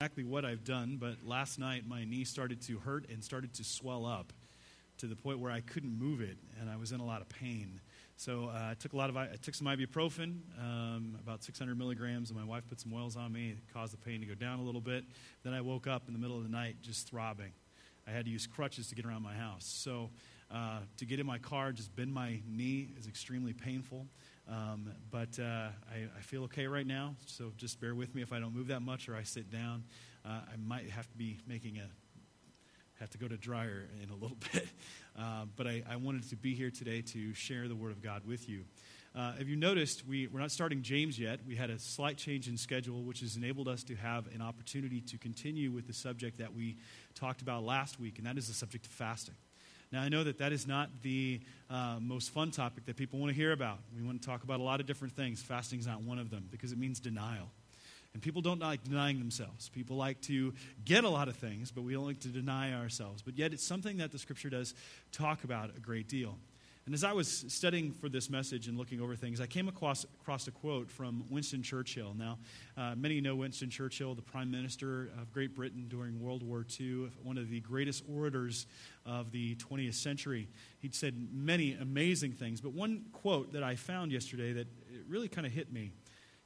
exactly what I've done, but last night my knee started to hurt and started to swell up to the point where I couldn't move it, and I was in a lot of pain. So uh, I took a lot of I took some ibuprofen, um, about 600 milligrams, and my wife put some oils on me. It caused the pain to go down a little bit. Then I woke up in the middle of the night just throbbing. I had to use crutches to get around my house. So uh, to get in my car, just bend my knee is extremely painful. Um, but uh, I, I, feel okay right now, so just bear with me if I don't move that much or I sit down. Uh, I might have to be making a have to go to dryer in a little bit. Uh, but I, I, wanted to be here today to share the Word of God with you. Uh, you noticed we, we're not starting James yet? We had a slight change in schedule, which has enabled us to have an opportunity to continue with the subject that we talked about last week, and that is the subject of fasting. Now, I know that that is not the uh, most fun topic that people want to hear about. We want to talk about a lot of different things. Fasting is not one of them because it means denial. And people don't like denying themselves. People like to get a lot of things, but we don't like to deny ourselves. But yet, it's something that the scripture does talk about a great deal. And as I was studying for this message and looking over things, I came across, across a quote from Winston Churchill. Now, uh, many know Winston Churchill, the Prime Minister of Great Britain during World War II, one of the greatest orators of the 20th century. He'd said many amazing things, but one quote that I found yesterday that really kind of hit me.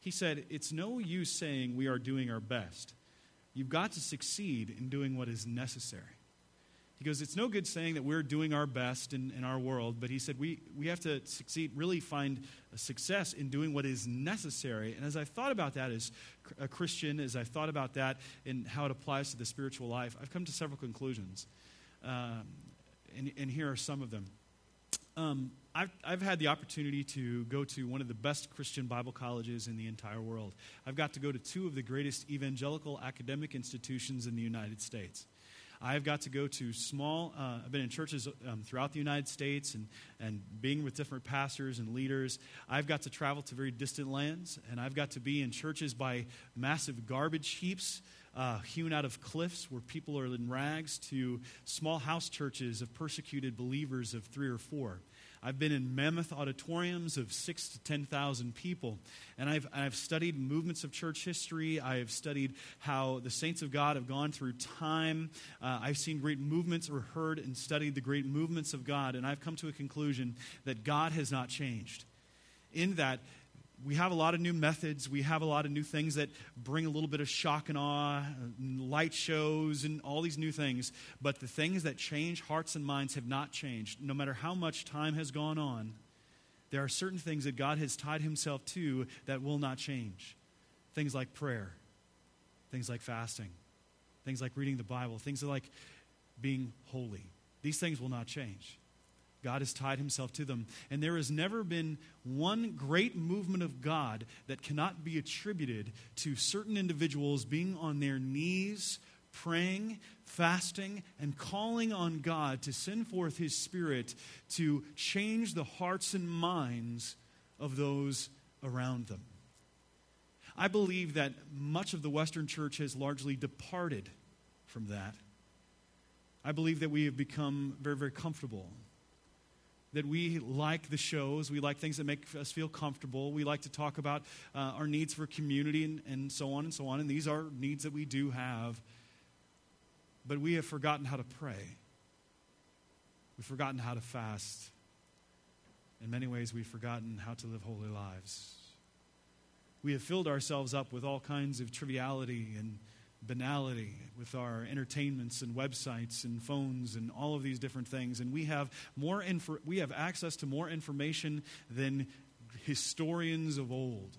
He said, It's no use saying we are doing our best. You've got to succeed in doing what is necessary. He goes, It's no good saying that we're doing our best in, in our world, but he said, we, we have to succeed, really find success in doing what is necessary. And as I thought about that as a Christian, as I thought about that and how it applies to the spiritual life, I've come to several conclusions. Um, and, and here are some of them. Um, I've, I've had the opportunity to go to one of the best Christian Bible colleges in the entire world. I've got to go to two of the greatest evangelical academic institutions in the United States. I've got to go to small, uh, I've been in churches um, throughout the United States and, and being with different pastors and leaders. I've got to travel to very distant lands, and I've got to be in churches by massive garbage heaps. Uh, hewn out of cliffs where people are in rags to small house churches of persecuted believers of three or four. I've been in mammoth auditoriums of six to 10,000 people. And I've, I've studied movements of church history. I have studied how the saints of God have gone through time. Uh, I've seen great movements or heard and studied the great movements of God. And I've come to a conclusion that God has not changed. In that, we have a lot of new methods. We have a lot of new things that bring a little bit of shock and awe, uh, light shows, and all these new things. But the things that change hearts and minds have not changed. No matter how much time has gone on, there are certain things that God has tied himself to that will not change. Things like prayer, things like fasting, things like reading the Bible, things like being holy. These things will not change. God has tied himself to them. And there has never been one great movement of God that cannot be attributed to certain individuals being on their knees, praying, fasting, and calling on God to send forth his Spirit to change the hearts and minds of those around them. I believe that much of the Western church has largely departed from that. I believe that we have become very, very comfortable that we like the shows. We like things that make us feel comfortable. We like to talk about uh, our needs for community and, and so on and so on. And these are needs that we do have. But we have forgotten how to pray. We've forgotten how to fast. In many ways, we've forgotten how to live holy lives. We have filled ourselves up with all kinds of triviality and banality with our entertainments and websites and phones and all of these different things and we have more we have access to more information than historians of old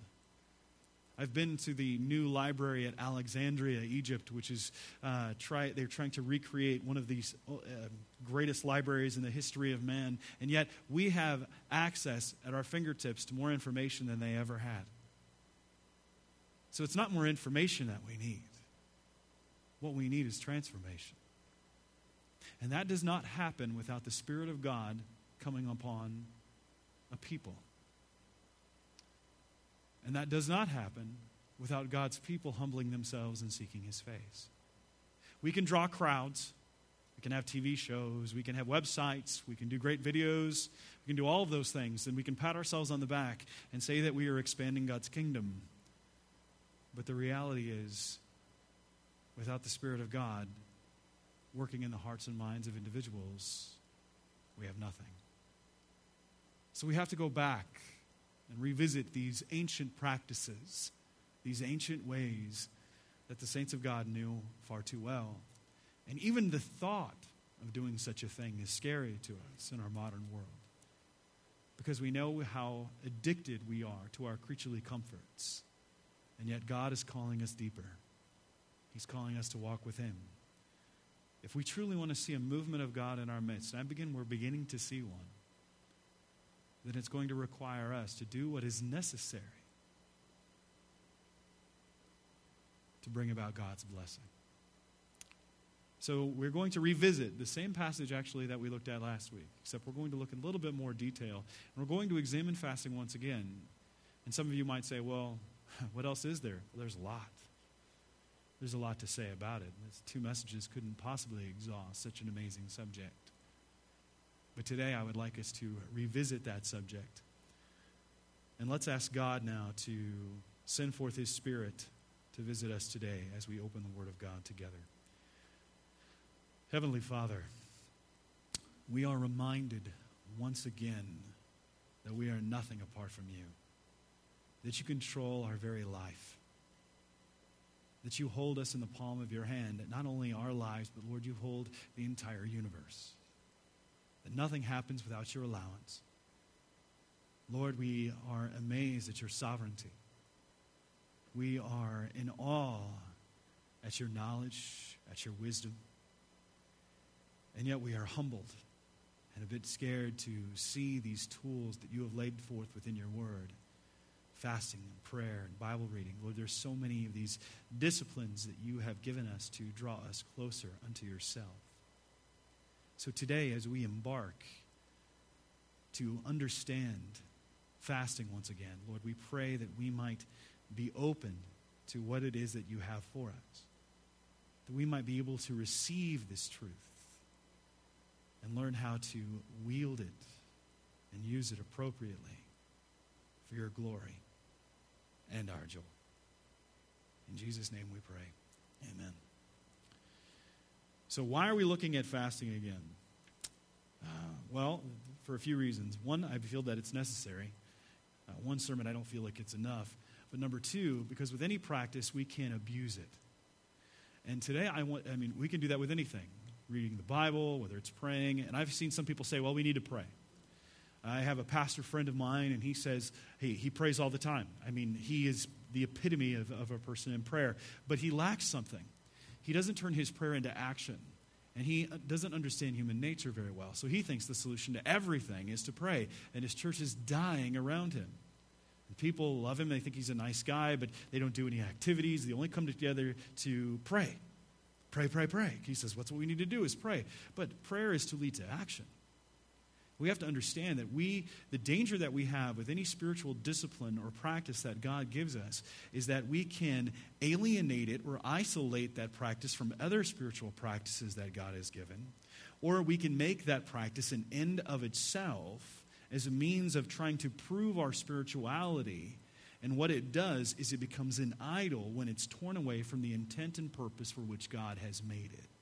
I've been to the new library at Alexandria, Egypt, which is uh, try, they're trying to recreate one of these uh, greatest libraries in the history of man, and yet we have access at our fingertips to more information than they ever had. So it's not more information that we need. What we need is transformation. And that does not happen without the Spirit of God coming upon a people. And that does not happen without God's people humbling themselves and seeking His face. We can draw crowds. We can have TV shows. We can have websites. We can do great videos. We can do all of those things. And we can pat ourselves on the back and say that we are expanding God's kingdom. But the reality is, without the Spirit of God working in the hearts and minds of individuals, we have nothing. So we have to go back and revisit these ancient practices, these ancient ways that the saints of God knew far too well. And even the thought of doing such a thing is scary to us in our modern world because we know how addicted we are to our creaturely comforts. And yet, God is calling us deeper. He's calling us to walk with Him. If we truly want to see a movement of God in our midst, and I begin, we're beginning to see one, then it's going to require us to do what is necessary to bring about God's blessing. So we're going to revisit the same passage actually that we looked at last week, except we're going to look in a little bit more detail. And we're going to examine fasting once again. And some of you might say, well, what else is there? Well, there's a lot. There's a lot to say about it. These two messages couldn't possibly exhaust such an amazing subject. But today I would like us to revisit that subject. And let's ask God now to send forth His Spirit to visit us today as we open the Word of God together. Heavenly Father, we are reminded once again that we are nothing apart from you, that you control our very life, that you hold us in the palm of your hand, not only our lives, but Lord, you hold the entire universe, that nothing happens without your allowance. Lord, we are amazed at your sovereignty. We are in awe at your knowledge, at your wisdom. And yet we are humbled and a bit scared to see these tools that you have laid forth within your word fasting and prayer and Bible reading. Lord, there's so many of these disciplines that you have given us to draw us closer unto yourself. So today, as we embark to understand fasting once again, Lord, we pray that we might be open to what it is that you have for us, that we might be able to receive this truth and learn how to wield it and use it appropriately for your glory and our joy. In Jesus' name we pray. Amen. So, why are we looking at fasting again? Uh, well, for a few reasons. One, I feel that it's necessary. Uh, one sermon, I don't feel like it's enough. But number two, because with any practice, we can abuse it. And today, I want, I mean, we can do that with anything reading the Bible, whether it's praying. And I've seen some people say, well, we need to pray. I have a pastor friend of mine, and he says he, he prays all the time. I mean, he is the epitome of, of a person in prayer, but he lacks something. He doesn't turn his prayer into action, and he doesn't understand human nature very well. So he thinks the solution to everything is to pray, and his church is dying around him. And people love him, they think he's a nice guy, but they don't do any activities. They only come together to pray. Pray, pray, pray. He says, What's what we need to do is pray. But prayer is to lead to action. We have to understand that we, the danger that we have with any spiritual discipline or practice that God gives us is that we can alienate it or isolate that practice from other spiritual practices that God has given. Or we can make that practice an end of itself as a means of trying to prove our spirituality and what it does is it becomes an idol when it's torn away from the intent and purpose for which God has made it.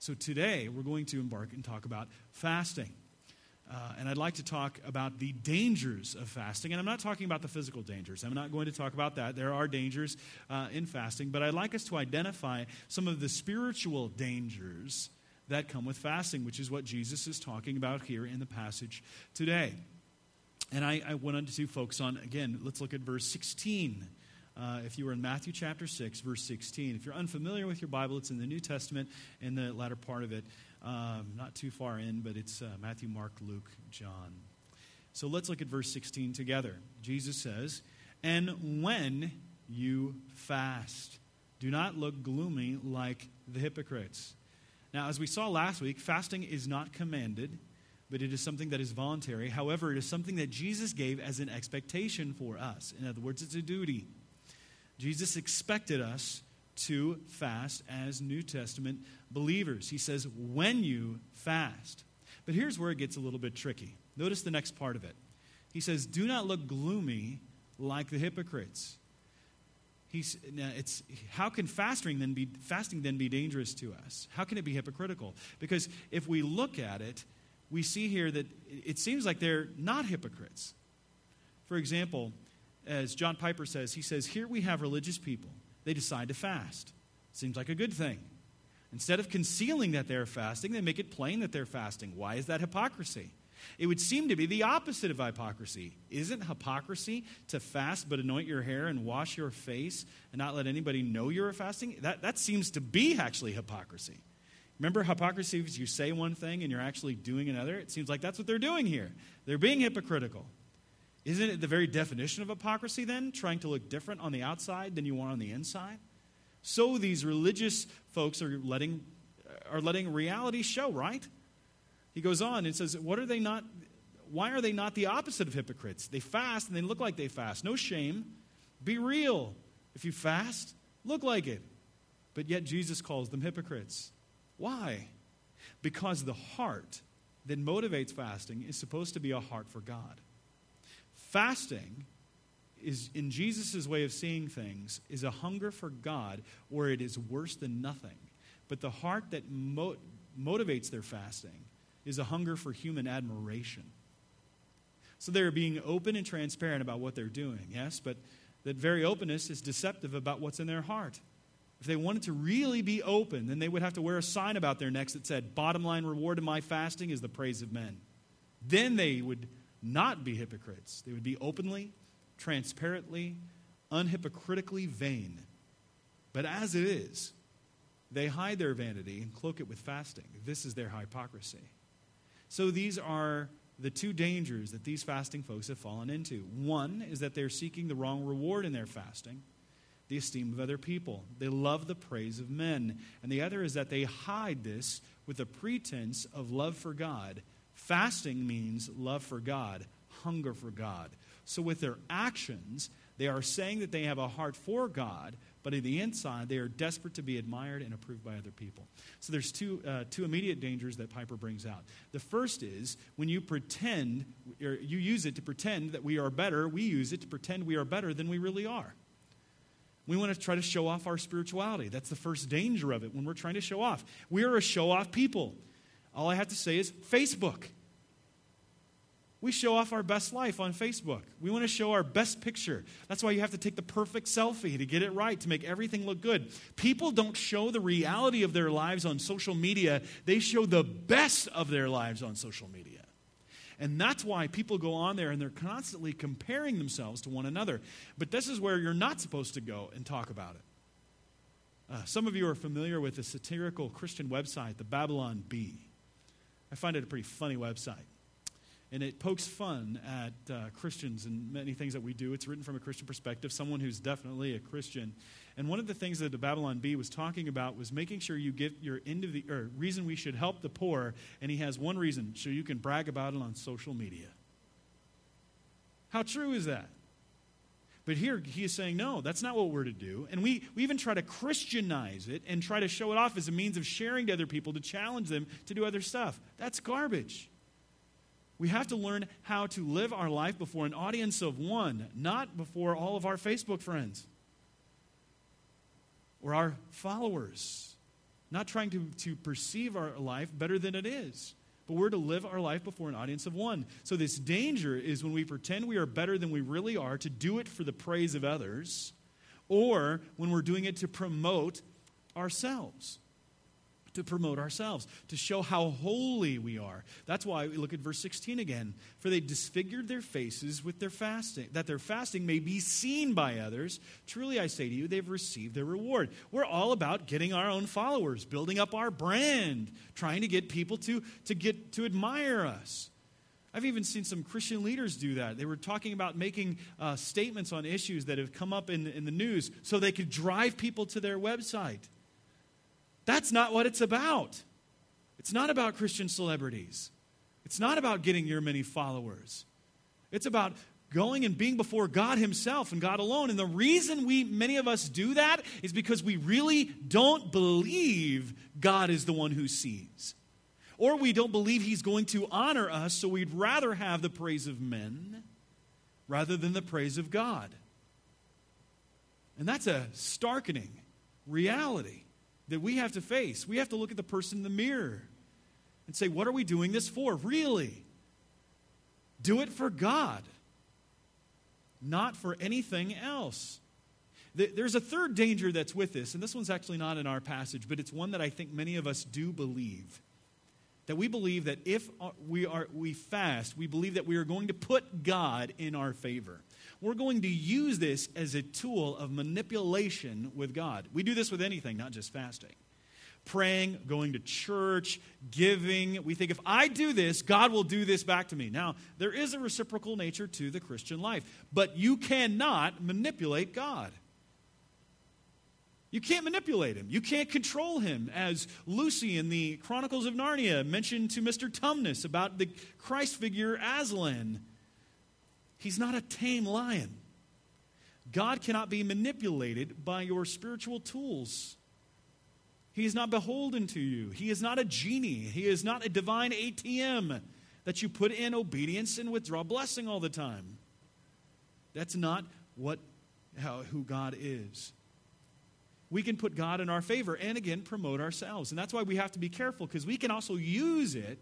So today we're going to embark and talk about fasting. Uh, and I'd like to talk about the dangers of fasting. And I'm not talking about the physical dangers. I'm not going to talk about that. There are dangers uh, in fasting. But I'd like us to identify some of the spiritual dangers that come with fasting, which is what Jesus is talking about here in the passage today. And I, I wanted to focus on, again, let's look at verse 16. Uh, if you were in Matthew chapter 6, verse 16. If you're unfamiliar with your Bible, it's in the New Testament, in the latter part of it. Um, not too far in, but it's uh, Matthew, Mark, Luke, John. So let's look at verse 16 together. Jesus says, And when you fast, do not look gloomy like the hypocrites. Now, as we saw last week, fasting is not commanded but it is something that is voluntary. However, it is something that Jesus gave as an expectation for us. In other words, it's a duty. Jesus expected us to fast as New Testament believers. He says, when you fast. But here's where it gets a little bit tricky. Notice the next part of it. He says, do not look gloomy like the hypocrites. He's, it's, how can fasting then, be, fasting then be dangerous to us? How can it be hypocritical? Because if we look at it, we see here that it seems like they're not hypocrites. For example, as John Piper says, he says, Here we have religious people. They decide to fast. Seems like a good thing. Instead of concealing that they're fasting, they make it plain that they're fasting. Why is that hypocrisy? It would seem to be the opposite of hypocrisy. Isn't hypocrisy to fast but anoint your hair and wash your face and not let anybody know you're fasting? That, that seems to be actually hypocrisy. Remember, hypocrisy is you say one thing and you're actually doing another? It seems like that's what they're doing here. They're being hypocritical. Isn't it the very definition of hypocrisy then? Trying to look different on the outside than you are on the inside? So these religious folks are letting, are letting reality show, right? He goes on and says, What are they not? Why are they not the opposite of hypocrites? They fast and they look like they fast. No shame. Be real. If you fast, look like it. But yet Jesus calls them hypocrites. Why? Because the heart that motivates fasting is supposed to be a heart for God. Fasting is in Jesus' way of seeing things is a hunger for God where it is worse than nothing. But the heart that mo- motivates their fasting is a hunger for human admiration. So they're being open and transparent about what they're doing, yes, but that very openness is deceptive about what's in their heart. If they wanted to really be open, then they would have to wear a sign about their necks that said, Bottom line reward of my fasting is the praise of men. Then they would not be hypocrites. They would be openly, transparently, unhypocritically vain. But as it is, they hide their vanity and cloak it with fasting. This is their hypocrisy. So these are the two dangers that these fasting folks have fallen into. One is that they're seeking the wrong reward in their fasting, the esteem of other people. They love the praise of men. And the other is that they hide this with a pretense of love for God. Fasting means love for God, hunger for God. So with their actions, they are saying that they have a heart for God, but in the inside, they are desperate to be admired and approved by other people. So there's two, uh, two immediate dangers that Piper brings out. The first is when you pretend, or you use it to pretend that we are better, we use it to pretend we are better than we really are. We want to try to show off our spirituality. That's the first danger of it when we're trying to show off. We are a show off people. All I have to say is Facebook. We show off our best life on Facebook. We want to show our best picture. That's why you have to take the perfect selfie to get it right, to make everything look good. People don't show the reality of their lives on social media, they show the best of their lives on social media. And that's why people go on there and they're constantly comparing themselves to one another. But this is where you're not supposed to go and talk about it. Uh, some of you are familiar with the satirical Christian website, the Babylon Bee. I find it a pretty funny website and it pokes fun at uh, Christians and many things that we do. It's written from a Christian perspective, someone who's definitely a Christian. And one of the things that the Babylon Bee was talking about was making sure you get your end of the or reason we should help the poor. And he has one reason, so you can brag about it on social media. How true is that? But here he is saying, no, that's not what we're to do. And we, we even try to Christianize it and try to show it off as a means of sharing to other people to challenge them to do other stuff. That's garbage. We have to learn how to live our life before an audience of one, not before all of our Facebook friends or our followers. Not trying to, to perceive our life better than it is, but we're to live our life before an audience of one. So, this danger is when we pretend we are better than we really are to do it for the praise of others, or when we're doing it to promote ourselves to promote ourselves, to show how holy we are. That's why we look at verse 16 again. For they disfigured their faces with their fasting, that their fasting may be seen by others. Truly I say to you, they've received their reward. We're all about getting our own followers, building up our brand, trying to get people to, to get to admire us. I've even seen some Christian leaders do that. They were talking about making uh, statements on issues that have come up in, in the news so they could drive people to their website. That's not what it's about. It's not about Christian celebrities. It's not about getting your many followers. It's about going and being before God Himself and God alone. And the reason we, many of us, do that is because we really don't believe God is the one who sees. Or we don't believe He's going to honor us, so we'd rather have the praise of men rather than the praise of God. And that's a starkening reality that we have to face. We have to look at the person in the mirror and say, What are we doing this for? Really? Do it for God, not for anything else. There's a third danger that's with this, and this one's actually not in our passage, but it's one that I think many of us do believe. That we believe that if uh, we, are, we fast, we believe that we are going to put God in our favor. We're going to use this as a tool of manipulation with God. We do this with anything, not just fasting. Praying, going to church, giving. We think if I do this, God will do this back to me. Now, there is a reciprocal nature to the Christian life, but you cannot manipulate God. You can't manipulate him. You can't control him. As Lucy in the Chronicles of Narnia mentioned to Mr. Tumnus about the Christ figure Aslan. He's not a tame lion. God cannot be manipulated by your spiritual tools. He is not beholden to you. He is not a genie. He is not a divine ATM that you put in obedience and withdraw blessing all the time. That's not what how, who God is we can put God in our favor and again promote ourselves. And that's why we have to be careful because we can also use it,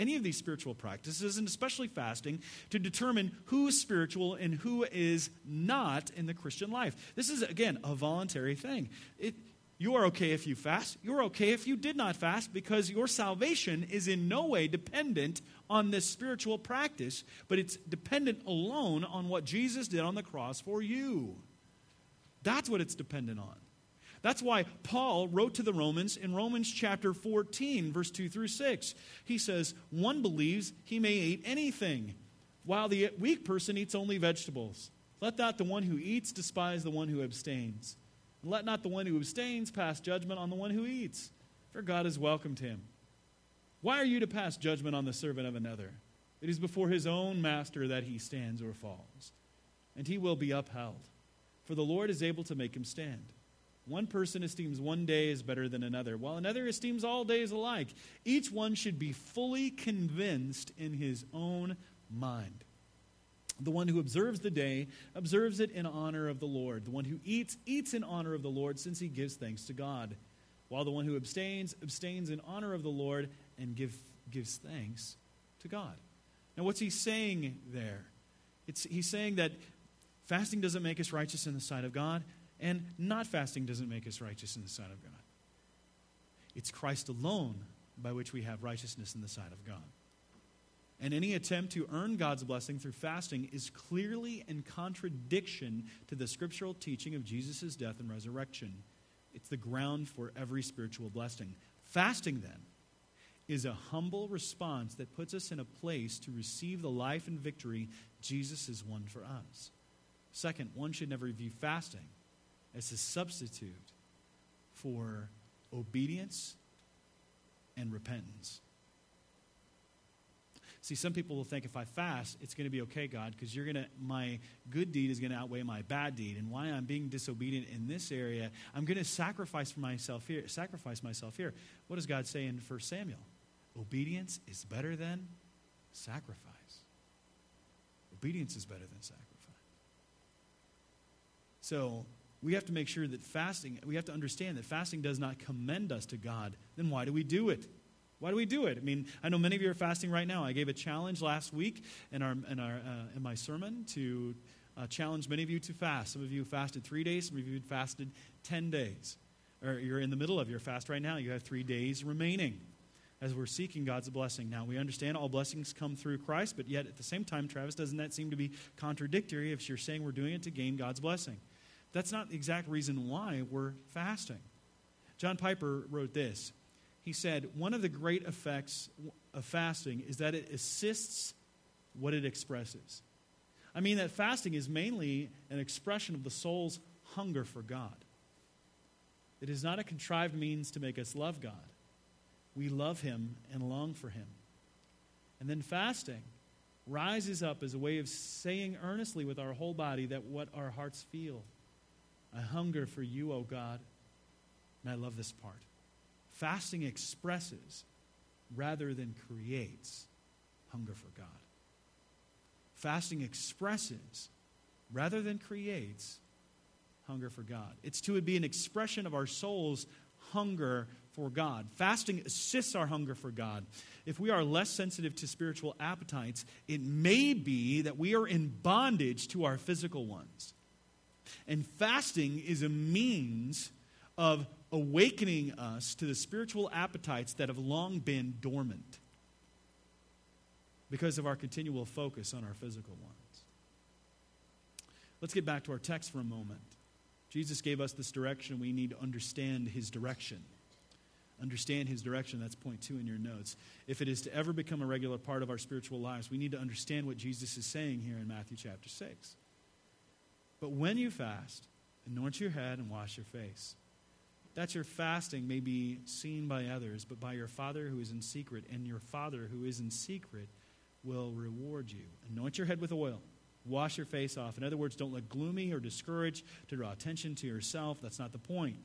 any of these spiritual practices, and especially fasting, to determine who is spiritual and who is not in the Christian life. This is, again, a voluntary thing. It, you are okay if you fast. You're okay if you did not fast because your salvation is in no way dependent on this spiritual practice, but it's dependent alone on what Jesus did on the cross for you. That's what it's dependent on. That's why Paul wrote to the Romans in Romans chapter 14, verse 2 through 6. He says, One believes he may eat anything, while the weak person eats only vegetables. Let not the one who eats despise the one who abstains. And let not the one who abstains pass judgment on the one who eats, for God has welcomed him. Why are you to pass judgment on the servant of another? It is before his own master that he stands or falls, and he will be upheld, for the Lord is able to make him stand. One person esteems one day as better than another, while another esteems all days alike. Each one should be fully convinced in his own mind. The one who observes the day observes it in honor of the Lord. The one who eats, eats in honor of the Lord, since he gives thanks to God. While the one who abstains, abstains in honor of the Lord and give, gives thanks to God. Now, what's he saying there? It's, he's saying that fasting doesn't make us righteous in the sight of God. And not fasting doesn't make us righteous in the sight of God. It's Christ alone by which we have righteousness in the sight of God. And any attempt to earn God's blessing through fasting is clearly in contradiction to the scriptural teaching of Jesus' death and resurrection. It's the ground for every spiritual blessing. Fasting, then, is a humble response that puts us in a place to receive the life and victory Jesus has won for us. Second, one should never view fasting as a substitute for obedience and repentance. See, some people will think if I fast, it's going to be okay, God, because you're going to my good deed is going to outweigh my bad deed, and why I'm being disobedient in this area, I'm going to sacrifice for myself here. Sacrifice myself here. What does God say in 1 Samuel? Obedience is better than sacrifice. Obedience is better than sacrifice. So we have to make sure that fasting, we have to understand that fasting does not commend us to God. Then why do we do it? Why do we do it? I mean, I know many of you are fasting right now. I gave a challenge last week in, our, in, our, uh, in my sermon to uh, challenge many of you to fast. Some of you fasted three days, some of you fasted 10 days. Or you're in the middle of your fast right now. You have three days remaining as we're seeking God's blessing. Now, we understand all blessings come through Christ, but yet at the same time, Travis, doesn't that seem to be contradictory if you're saying we're doing it to gain God's blessing? That's not the exact reason why we're fasting. John Piper wrote this. He said, One of the great effects of fasting is that it assists what it expresses. I mean, that fasting is mainly an expression of the soul's hunger for God. It is not a contrived means to make us love God. We love Him and long for Him. And then fasting rises up as a way of saying earnestly with our whole body that what our hearts feel. I hunger for you, O God. And I love this part. Fasting expresses rather than creates hunger for God. Fasting expresses rather than creates hunger for God. It's to be an expression of our soul's hunger for God. Fasting assists our hunger for God. If we are less sensitive to spiritual appetites, it may be that we are in bondage to our physical ones. And fasting is a means of awakening us to the spiritual appetites that have long been dormant because of our continual focus on our physical ones. Let's get back to our text for a moment. Jesus gave us this direction. We need to understand his direction. Understand his direction. That's point two in your notes. If it is to ever become a regular part of our spiritual lives, we need to understand what Jesus is saying here in Matthew chapter 6. But when you fast, anoint your head and wash your face. That your fasting may be seen by others, but by your Father who is in secret, and your Father who is in secret will reward you. Anoint your head with oil Wash your face off. In other words, don't look gloomy or discouraged to draw attention to yourself. That's not the point.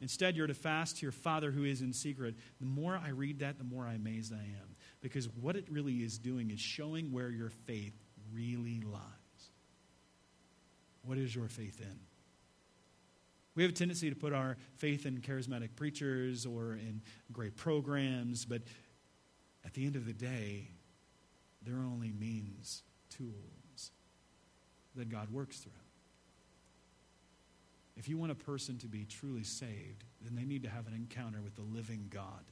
Instead, you're to fast to your Father who is in secret. The more I read that, the more amazed I am. Because what it really is doing is showing where your faith really lies. What is your faith in? We have a tendency to put our faith in charismatic preachers or in great programs, but at the end of the day, they're only means, tools that God works through. If you want a person to be truly saved, then they need to have an encounter with the living God.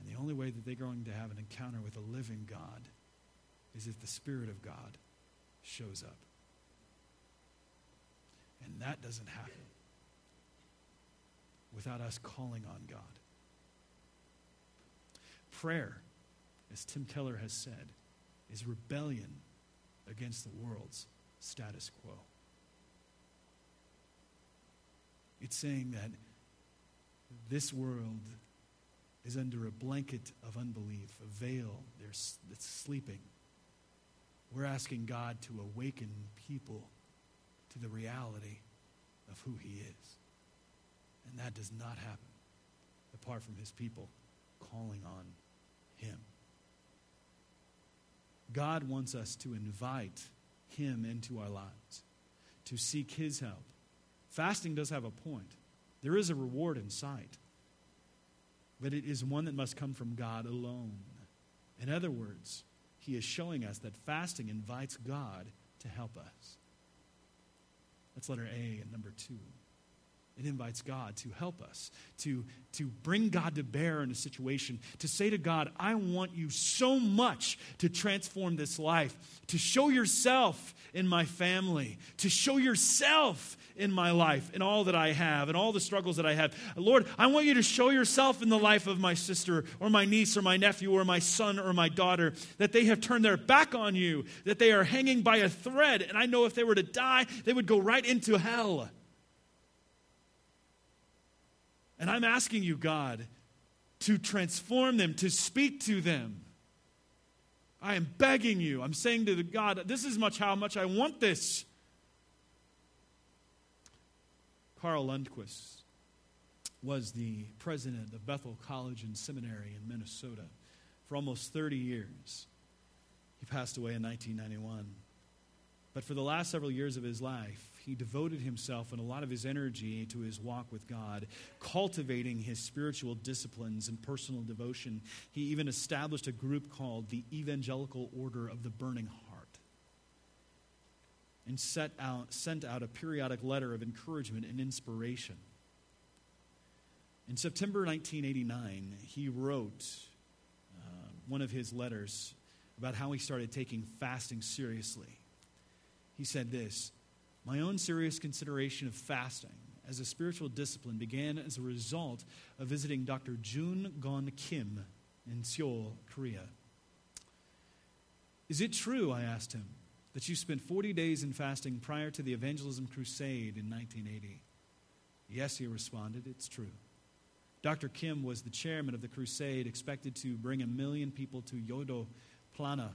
And the only way that they're going to have an encounter with a living God is if the Spirit of God shows up. And that doesn't happen without us calling on God. Prayer, as Tim Keller has said, is rebellion against the world's status quo. It's saying that this world is under a blanket of unbelief, a veil that's sleeping. We're asking God to awaken people to the reality of who He is. And that does not happen apart from His people calling on Him. God wants us to invite Him into our lives, to seek His help. Fasting does have a point, there is a reward in sight, but it is one that must come from God alone. In other words, He is showing us that fasting invites God to help us. That's letter A and number two. It invites God to help us, to, to bring God to bear in a situation, to say to God, I want you so much to transform this life, to show yourself in my family, to show yourself in my life, in all that I have, and all the struggles that I have. Lord, I want you to show yourself in the life of my sister, or my niece, or my nephew, or my son, or my daughter, that they have turned their back on you, that they are hanging by a thread, and I know if they were to die, they would go right into hell. And I'm asking you, God, to transform them, to speak to them. I am begging you. I'm saying to God, this is much how much I want this. Carl Lundquist was the president of Bethel College and Seminary in Minnesota for almost 30 years. He passed away in 1991. But for the last several years of his life, he devoted himself and a lot of his energy to his walk with God, cultivating his spiritual disciplines and personal devotion. He even established a group called the Evangelical Order of the Burning Heart and set out, sent out a periodic letter of encouragement and inspiration. In September 1989, he wrote uh, one of his letters about how he started taking fasting seriously. He said this my own serious consideration of fasting as a spiritual discipline began as a result of visiting Dr. Joon Gon Kim in Seoul, Korea. Is it true, I asked him, that you spent 40 days in fasting prior to the evangelism crusade in 1980? Yes, he responded, it's true. Dr. Kim was the chairman of the crusade expected to bring a million people to Yoido Plaza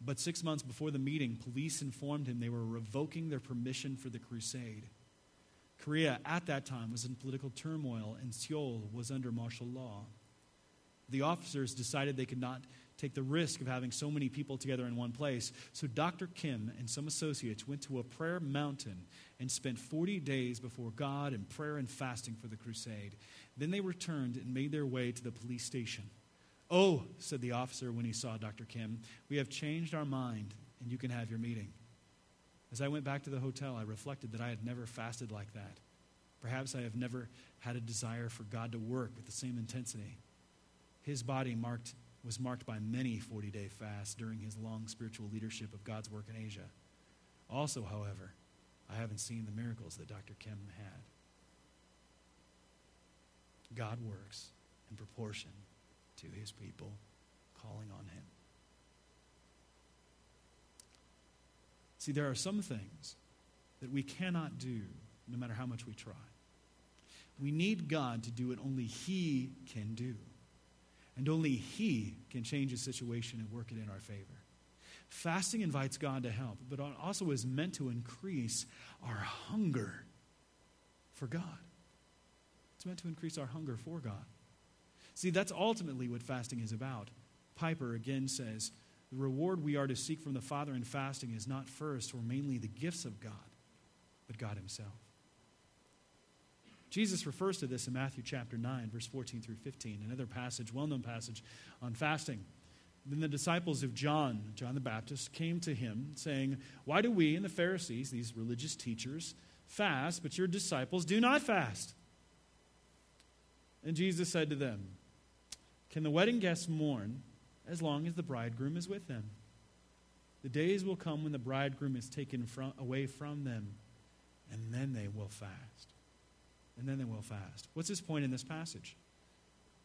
but six months before the meeting, police informed him they were revoking their permission for the crusade. Korea at that time was in political turmoil, and Seoul was under martial law. The officers decided they could not take the risk of having so many people together in one place. So Dr. Kim and some associates went to a prayer mountain and spent 40 days before God in prayer and fasting for the crusade. Then they returned and made their way to the police station. Oh, said the officer when he saw Dr. Kim, we have changed our mind and you can have your meeting. As I went back to the hotel, I reflected that I had never fasted like that. Perhaps I have never had a desire for God to work with the same intensity. His body marked, was marked by many 40 day fasts during his long spiritual leadership of God's work in Asia. Also, however, I haven't seen the miracles that Dr. Kim had. God works in proportion to his people calling on him. See, there are some things that we cannot do no matter how much we try. We need God to do what only He can do. And only He can change a situation and work it in our favor. Fasting invites God to help, but also is meant to increase our hunger for God. It's meant to increase our hunger for God. See, that's ultimately what fasting is about. Piper again says the reward we are to seek from the Father in fasting is not first or mainly the gifts of God, but God Himself. Jesus refers to this in Matthew chapter 9, verse 14 through 15, another passage, well known passage on fasting. Then the disciples of John, John the Baptist, came to him saying, Why do we and the Pharisees, these religious teachers, fast, but your disciples do not fast? And Jesus said to them, Can the wedding guests mourn as long as the bridegroom is with them? The days will come when the bridegroom is taken from, away from them, and then they will fast and then they will fast. What's his point in this passage?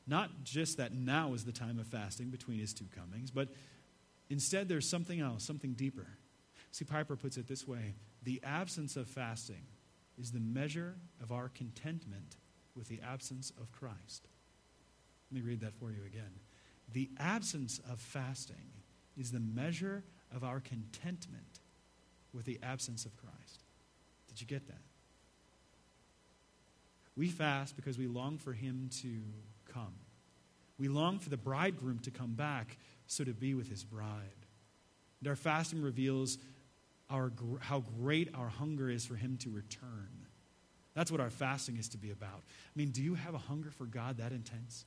Not just that now is the time of fasting between his two comings, but instead there's something else, something deeper. See, Piper puts it this way the absence of fasting is the measure of our contentment with the absence of Christ. Let me read that for you again. The absence of fasting is the measure of our contentment with the absence of Christ. Did you get that? We fast because we long for him to come. We long for the bridegroom to come back so to be with his bride. And our fasting reveals our, how great our hunger is for him to return. That's what our fasting is to be about. I mean, do you have a hunger for God that intense?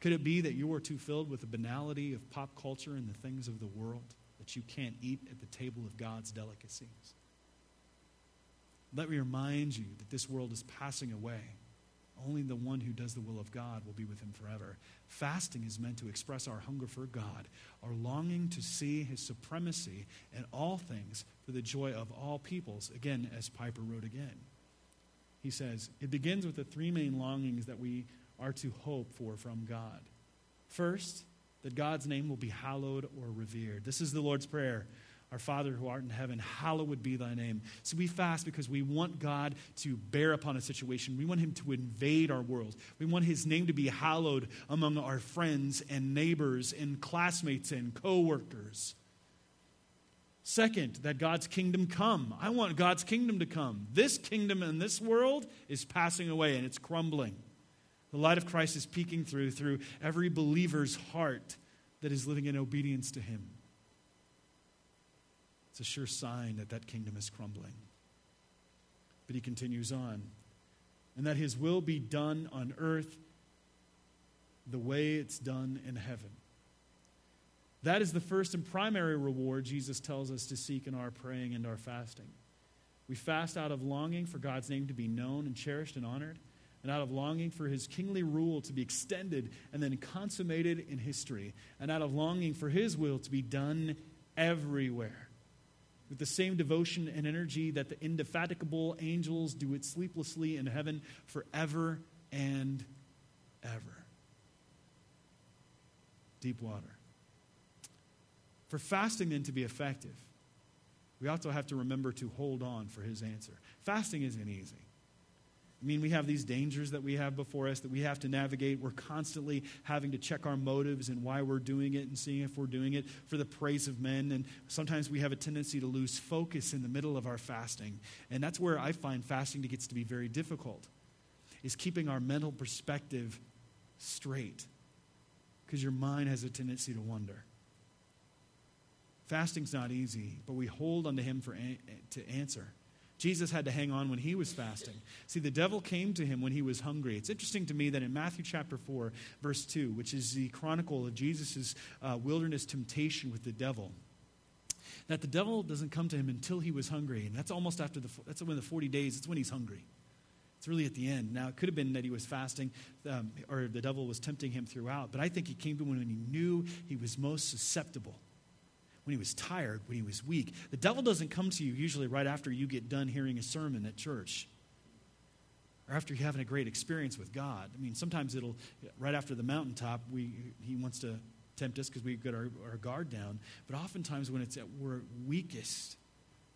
Could it be that you are too filled with the banality of pop culture and the things of the world that you can't eat at the table of God's delicacies? Let me remind you that this world is passing away. Only the one who does the will of God will be with him forever. Fasting is meant to express our hunger for God, our longing to see his supremacy in all things for the joy of all peoples. Again, as Piper wrote again. He says, it begins with the three main longings that we are to hope for from God. First, that God's name will be hallowed or revered. This is the Lord's Prayer. Our Father who art in heaven, hallowed be thy name. So we fast because we want God to bear upon a situation. We want him to invade our world. We want his name to be hallowed among our friends and neighbors and classmates and coworkers. Second, that God's kingdom come. I want God's kingdom to come. This kingdom in this world is passing away and it's crumbling. The light of Christ is peeking through through every believer's heart that is living in obedience to him. It's a sure sign that that kingdom is crumbling. But he continues on. And that his will be done on earth the way it's done in heaven. That is the first and primary reward Jesus tells us to seek in our praying and our fasting. We fast out of longing for God's name to be known and cherished and honored, and out of longing for his kingly rule to be extended and then consummated in history, and out of longing for his will to be done everywhere with the same devotion and energy that the indefatigable angels do it sleeplessly in heaven forever and ever. Deep water. For fasting then to be effective, we also have to remember to hold on for his answer. Fasting isn't easy. I mean, we have these dangers that we have before us that we have to navigate. We're constantly having to check our motives and why we're doing it and seeing if we're doing it for the praise of men. And sometimes we have a tendency to lose focus in the middle of our fasting. And that's where I find fasting gets to be very difficult, is keeping our mental perspective straight. because your mind has a tendency to wander. Fasting's not easy, but we hold unto him for a- to answer. Jesus had to hang on when he was fasting. See, the devil came to him when he was hungry. It's interesting to me that in Matthew chapter 4, verse 2, which is the chronicle of Jesus' uh, wilderness temptation with the devil, that the devil doesn't come to him until he was hungry. And that's almost after the, that's when the 40 days, it's when he's hungry. It's really at the end. Now, it could have been that he was fasting um, or the devil was tempting him throughout, but I think he came to him when he knew he was most susceptible when he was tired, when he was weak. The devil doesn't come to you usually right after you get done hearing a sermon at church or after you're having a great experience with God. I mean, sometimes it'll, right after the mountaintop, we, he wants to tempt us because we've got our, our guard down. But oftentimes, when it's at we're weakest,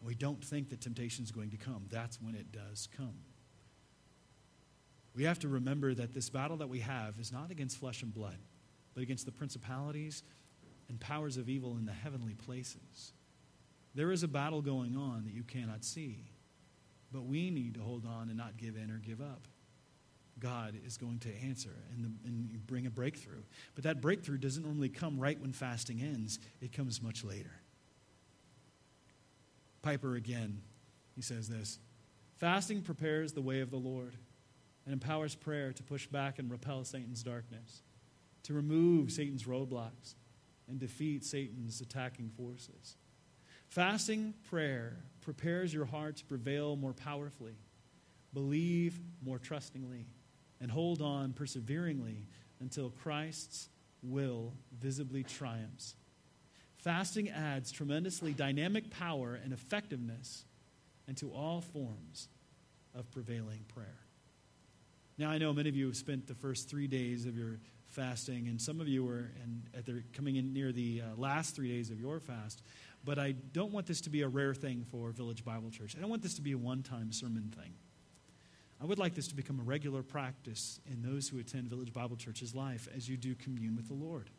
we don't think that temptation is going to come. That's when it does come. We have to remember that this battle that we have is not against flesh and blood, but against the principalities and powers of evil in the heavenly places. There is a battle going on that you cannot see, but we need to hold on and not give in or give up. God is going to answer and, the, and bring a breakthrough. But that breakthrough doesn't normally come right when fasting ends, it comes much later. Piper again, he says this Fasting prepares the way of the Lord and empowers prayer to push back and repel Satan's darkness, to remove Satan's roadblocks, and defeat Satan's attacking forces. Fasting prayer prepares your heart to prevail more powerfully, believe more trustingly, and hold on perseveringly until Christ's will visibly triumphs. Fasting adds tremendously dynamic power and effectiveness into all forms of prevailing prayer. Now, I know many of you have spent the first three days of your fasting, and some of you are and at the, coming in near the uh, last three days of your fast. But I don't want this to be a rare thing for Village Bible Church. I don't want this to be a one time sermon thing. I would like this to become a regular practice in those who attend Village Bible Church's life as you do commune with the Lord.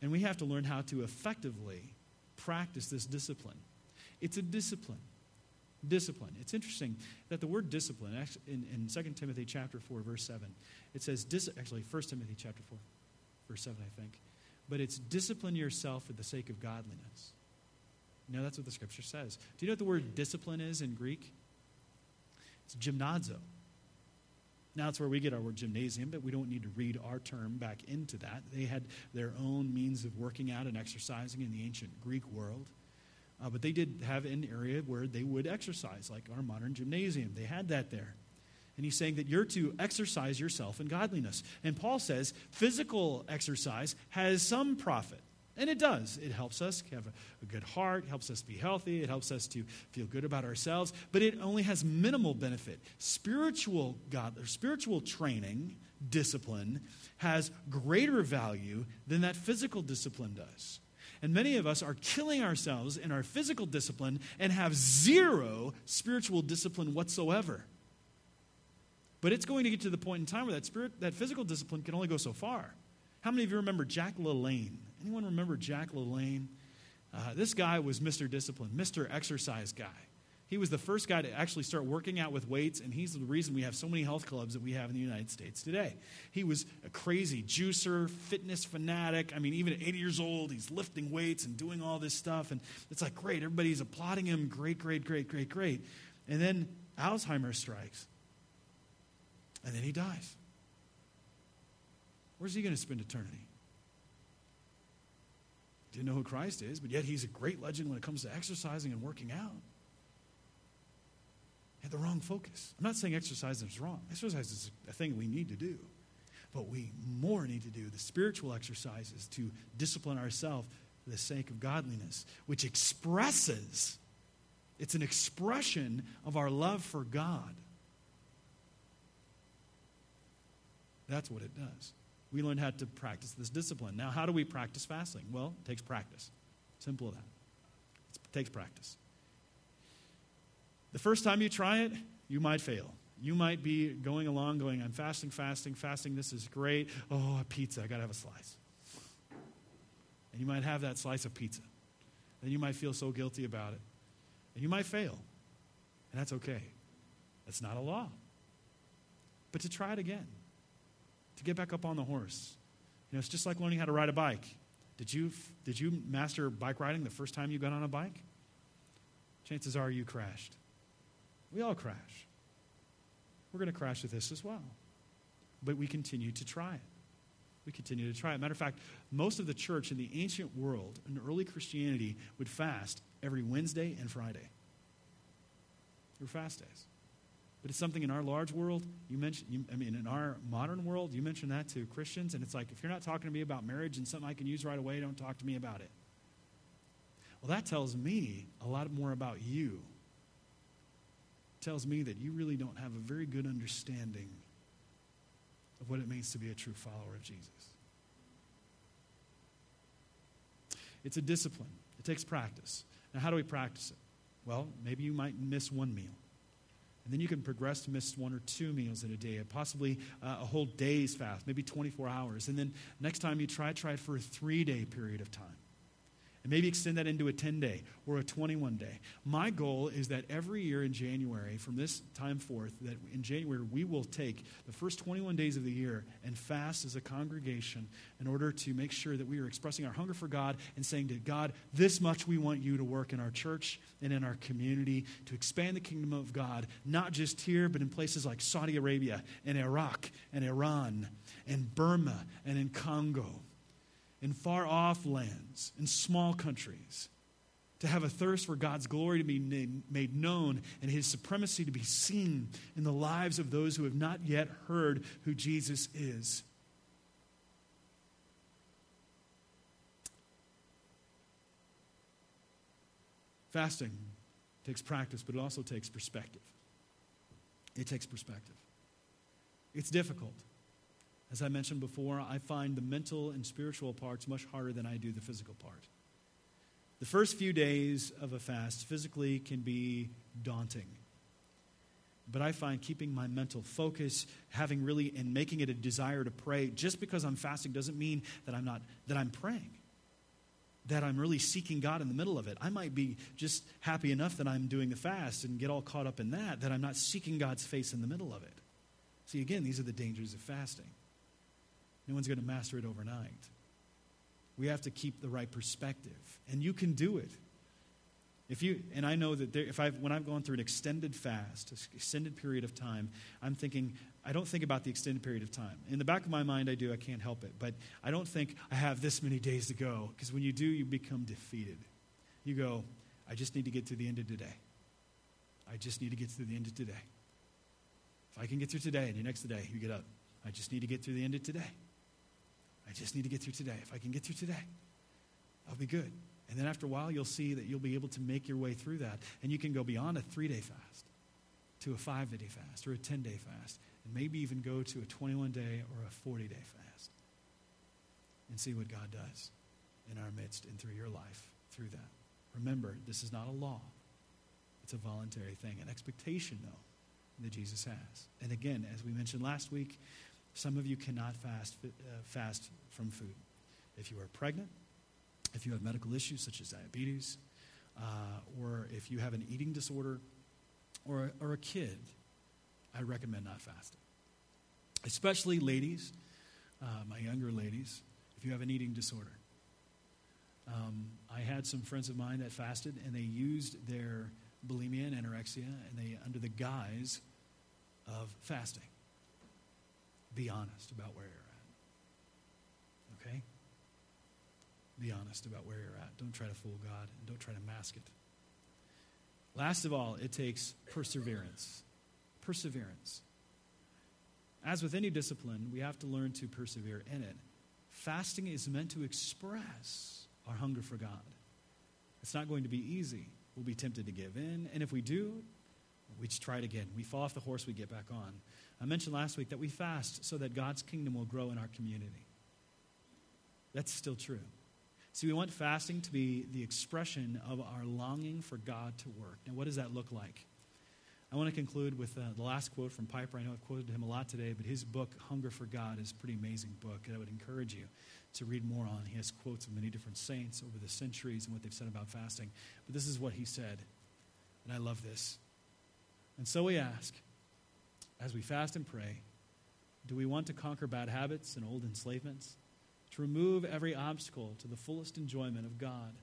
And we have to learn how to effectively practice this discipline. It's a discipline discipline. It's interesting that the word discipline, in, in 2 Timothy chapter 4, verse 7, it says, actually, 1 Timothy chapter 4, verse 7, I think, but it's discipline yourself for the sake of godliness. Know, that's what the scripture says. Do you know what the word discipline is in Greek? It's gymnazo. Now it's where we get our word gymnasium, but we don't need to read our term back into that. They had their own means of working out and exercising in the ancient Greek world. Uh, but they did have an area where they would exercise, like our modern gymnasium. They had that there. And he's saying that you're to exercise yourself in godliness. And Paul says physical exercise has some profit. And it does. It helps us have a, a, good heart, helps us be healthy, it helps us to feel good about ourselves, but it only has minimal benefit. Spiritual God or spiritual training, discipline, has greater value than that physical discipline does. And many of us are killing ourselves in our physical discipline and have zero spiritual discipline whatsoever. But it's going to get to the point in time where that, spirit, that physical discipline can only go so far. How many of you remember Jack LaLanne? Anyone remember Jack LaLanne? Uh, this guy was Mr. Discipline, Mr. Exercise guy. He was the first guy to actually start working out with weights, and he's the reason we have so many health clubs that we have in the United States today. He was a crazy juicer, fitness fanatic. I mean, even at 80 years old, he's lifting weights and doing all this stuff, and it's like, great, everybody's applauding him. Great, great, great, great, great. And then Alzheimer's strikes, and then he dies. Where's he going to spend eternity? Didn't know who Christ is, but yet he's a great legend when it comes to exercising and working out had the wrong focus. I'm not saying exercise is wrong. Exercise is a thing we need to do. But we more need to do the spiritual exercises to discipline ourselves for the sake of godliness, which expresses, it's an expression of our love for God. That's what it does. We learn how to practice this discipline. Now, how do we practice fasting? Well, it takes practice. Simple as that. It takes practice. The first time you try it, you might fail. You might be going along, going, I'm fasting, fasting, fasting. This is great. Oh, a pizza. I got to have a slice. And you might have that slice of pizza. And you might feel so guilty about it. And you might fail. And that's okay. That's not a law. But to try it again, to get back up on the horse, You know, it's just like learning how to ride a bike. Did you, did you master bike riding the first time you got on a bike? Chances are you crashed. We all crash. We're going to crash with this as well. But we continue to try it. We continue to try it. Matter of fact, most of the church in the ancient world, in early Christianity, would fast every Wednesday and Friday. They were fast days. But it's something in our large world, you mentioned, you, I mean, in our modern world, you mention that to Christians, and it's like, if you're not talking to me about marriage and something I can use right away, don't talk to me about it. Well, that tells me a lot more about you. Tells me that you really don't have a very good understanding of what it means to be a true follower of Jesus. It's a discipline, it takes practice. Now, how do we practice it? Well, maybe you might miss one meal. And then you can progress to miss one or two meals in a day, possibly uh, a whole day's fast, maybe 24 hours. And then next time you try, try it for a three day period of time and maybe extend that into a 10 day or a 21 day. My goal is that every year in January, from this time forth, that in January we will take the first 21 days of the year and fast as a congregation in order to make sure that we are expressing our hunger for God and saying to God, this much we want you to work in our church and in our community to expand the kingdom of God, not just here, but in places like Saudi Arabia and Iraq and Iran and Burma and in Congo in far off lands, in small countries, to have a thirst for God's glory to be made known and his supremacy to be seen in the lives of those who have not yet heard who Jesus is. Fasting takes practice, but it also takes perspective. It takes perspective. It's difficult. As I mentioned before, I find the mental and spiritual parts much harder than I do the physical part. The first few days of a fast physically can be daunting. But I find keeping my mental focus, having really and making it a desire to pray, just because I'm fasting doesn't mean that I'm not that I'm praying. That I'm really seeking God in the middle of it. I might be just happy enough that I'm doing the fast and get all caught up in that, that I'm not seeking God's face in the middle of it. See, again, these are the dangers of fasting. No one's going to master it overnight. We have to keep the right perspective, and you can do it. If you and I know that there, if I when I've gone through an extended fast, an extended period of time, I'm thinking I don't think about the extended period of time. In the back of my mind, I do. I can't help it, but I don't think I have this many days to go because when you do, you become defeated. You go, I just need to get to the end of today. I just need to get to the end of today. If I can get through today, and the next day you get up, I just need to get through the end of today. I just need to get through today. If I can get through today, I'll be good. And then after a while, you'll see that you'll be able to make your way through that. And you can go beyond a three day fast to a five day fast or a 10 day fast, and maybe even go to a 21 day or a 40 day fast and see what God does in our midst and through your life through that. Remember, this is not a law, it's a voluntary thing, an expectation, though, that Jesus has. And again, as we mentioned last week, some of you cannot fast, uh, fast from food. If you are pregnant, if you have medical issues such as diabetes, uh, or if you have an eating disorder, or, or a kid, I recommend not fasting. Especially ladies, uh, my younger ladies, if you have an eating disorder. Um, I had some friends of mine that fasted and they used their bulimia and anorexia and they under the guise of fasting. Be honest about where you're at. Okay? Be honest about where you're at. Don't try to fool God and don't try to mask it. Last of all, it takes perseverance. Perseverance. As with any discipline, we have to learn to persevere in it. Fasting is meant to express our hunger for God. It's not going to be easy. We'll be tempted to give in, and if we do, we just try it again. We fall off the horse, we get back on. I mentioned last week that we fast so that God's kingdom will grow in our community. That's still true. See, we want fasting to be the expression of our longing for God to work. Now, what does that look like? I want to conclude with uh, the last quote from Piper. I know I've quoted him a lot today, but his book, Hunger for God, is a pretty amazing book, and I would encourage you to read more on. He has quotes of many different saints over the centuries and what they've said about fasting. But this is what he said, and I love this. And so we ask, as we fast and pray, do we want to conquer bad habits and old enslavements? to remove every obstacle to the fullest enjoyment of God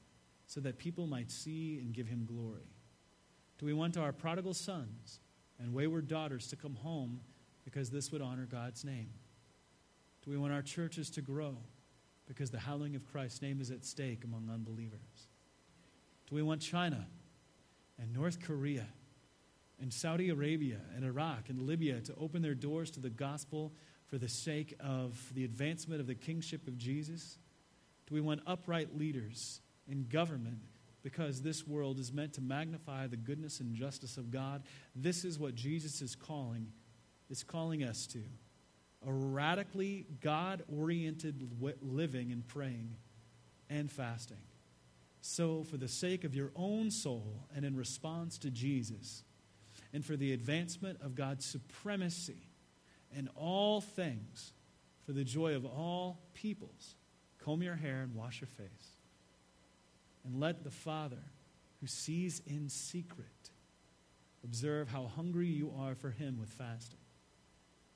so that people might see and give him glory? Do we want our prodigal sons and wayward daughters to come home because this would honor God's name? Do we want our churches to grow because the howling of Christ's name is at stake among unbelievers? Do we want China and North Korea and Saudi Arabia and Iraq and Libya to open their doors to the gospel for the sake of the advancement of the kingship of Jesus? Do we want upright leaders in government because this world is meant to magnify the goodness and justice of God? This is what Jesus is calling is calling us to. A radically God oriented living and praying and fasting. So, for the sake of your own soul and in response to Jesus, and for the advancement of God's supremacy in all things, for the joy of all peoples, comb your hair and wash your face. And let the Father, who sees in secret, observe how hungry you are for Him with fasting.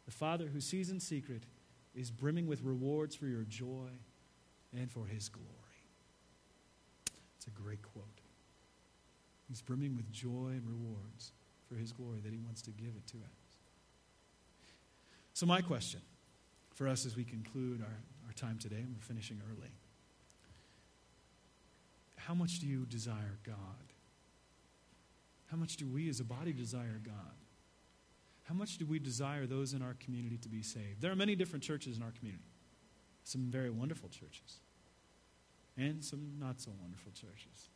The Father, who sees in secret, is brimming with rewards for your joy and for His glory. It's a great quote. He's brimming with joy and rewards for his glory that he wants to give it to us. So, my question for us as we conclude our, our time today, and we're finishing early how much do you desire God? How much do we as a body desire God? How much do we desire those in our community to be saved? There are many different churches in our community, some very wonderful churches and some not so wonderful churches.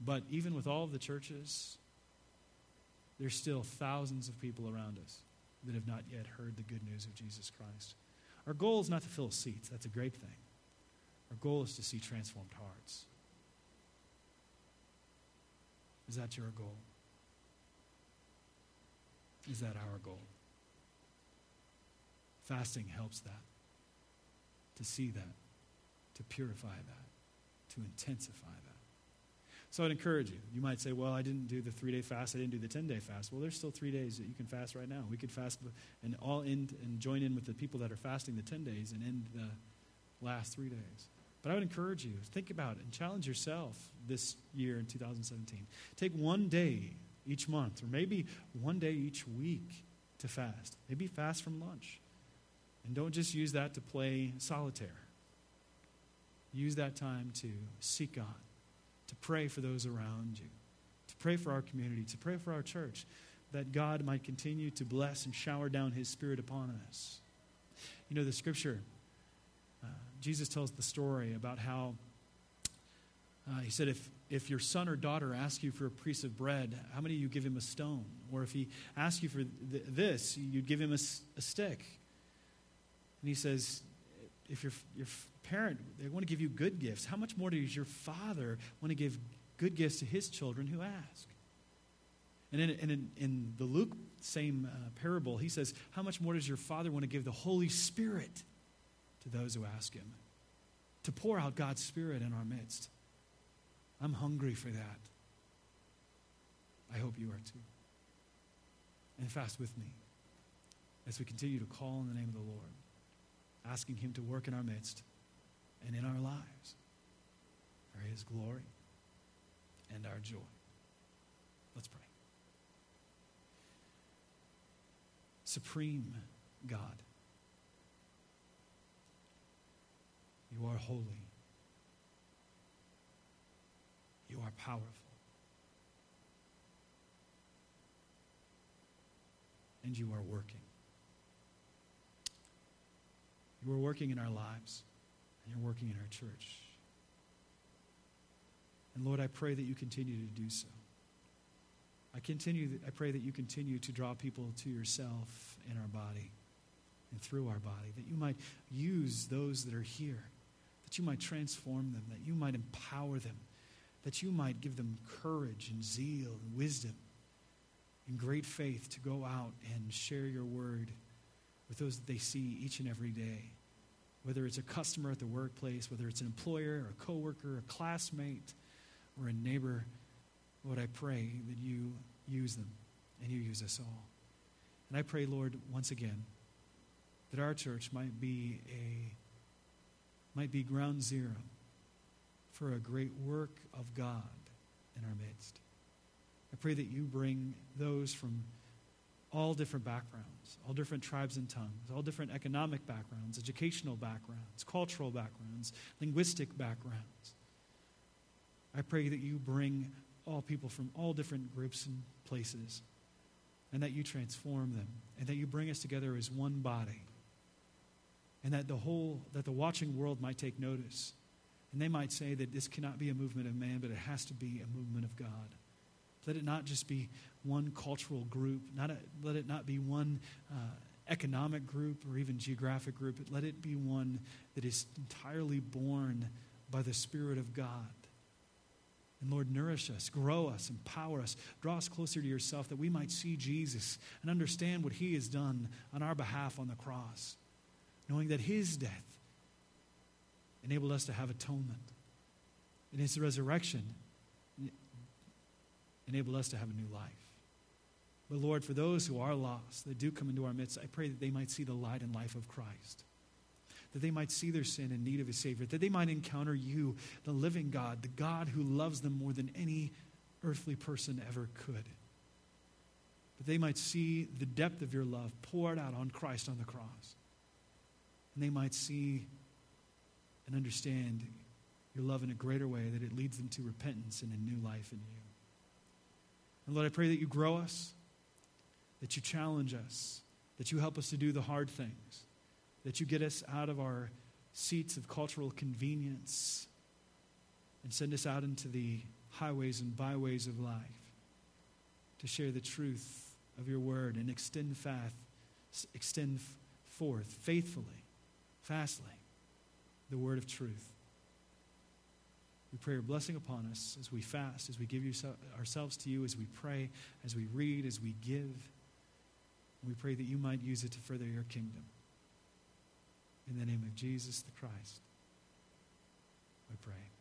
But even with all the churches, there's still thousands of people around us that have not yet heard the good news of Jesus Christ. Our goal is not to fill seats, that's a great thing. Our goal is to see transformed hearts. Is that your goal? Is that our goal? Fasting helps that, to see that to purify that, to intensify that. So I'd encourage you. You might say, well, I didn't do the three day fast, I didn't do the 10 day fast. Well, there's still three days that you can fast right now. We could fast and all end and join in with the people that are fasting the 10 days and end the last three days. But I would encourage you, think about it and challenge yourself this year in 2017. Take one day each month, or maybe one day each week to fast. Maybe fast from lunch. And don't just use that to play solitaire. Use that time to seek God, to pray for those around you, to pray for our community, to pray for our church, that God might continue to bless and shower down His Spirit upon us. You know, the scripture, uh, Jesus tells the story about how uh, He said, if, if your son or daughter asks you for a piece of bread, how many of you give him a stone? Or if he asks you for th- this, you'd give him a, a stick. And he says, if your, your parent, they want to give you good gifts, how much more does your father want to give good gifts to his children who ask? And in, in, in the Luke same uh, parable, he says, How much more does your Father want to give the Holy Spirit to those who ask Him? To pour out God's Spirit in our midst. I'm hungry for that. I hope you are too. And fast with me as we continue to call in the name of the Lord asking Him to work in our midst and in our lives for His glory and our joy. Let's pray. Supreme God, you are holy, you are powerful. And you are working. You are working in our lives, you're working in our church. And Lord, I pray that you continue to do so. I continue I pray that you continue to draw people to yourself in our body and through our body, that you might use those that are here, that you might transform them, that you might empower them, that you might give them courage and zeal and wisdom and great faith to go out and share your word with those that they see each and every day. Whether it's a customer at the workplace, whether it's an employer a coworker, a classmate, or a neighbor, Lord, I pray that you use them and you use us all. And I pray, Lord, once again, that our church might be a might be ground zero for a great work of God in our midst. I pray that you bring those from all different backgrounds, all different tribes and tongues, all different economic backgrounds, educational backgrounds, cultural backgrounds, linguistic backgrounds. I pray that you bring all people from all different groups and places, and that you transform them, and that you bring us together as one body, and that the whole, that the watching world might take notice, and they might say that this cannot be a movement of man, but it has to be a movement of God. Let it not just be one cultural group, not a, let it not be one uh, economic group or even geographic group, but let it be one that is entirely born by the Spirit of God. And Lord, nourish us, grow us, empower us, draw us closer to yourself that we might see Jesus and understand what he has done on our behalf on the cross, knowing that his death enabled us to have atonement, and his resurrection enabled us to have a new life. But Lord, for those who are lost, that do come into our midst, I pray that they might see the light and life of Christ that they might see their sin in need of a Savior, that they might encounter you, the living God, the God who loves them more than any earthly person ever could. That they might see the depth of your love poured out on Christ on the cross. And they might see and understand your love in a greater way, that it leads them to repentance and a new life in you. And Lord, I pray that you grow us, that you challenge us, that you help us to do the hard things that you get us out of our seats of cultural convenience and send us out into the highways and byways of life to share the truth of your word and extend, faith, extend forth faithfully, fastly, the word of truth. We pray your blessing upon us as we fast, as we give ourselves to you, as we pray, as we read, as we give. We pray that you might use it to further your kingdom. In the name of Jesus the Christ, we pray.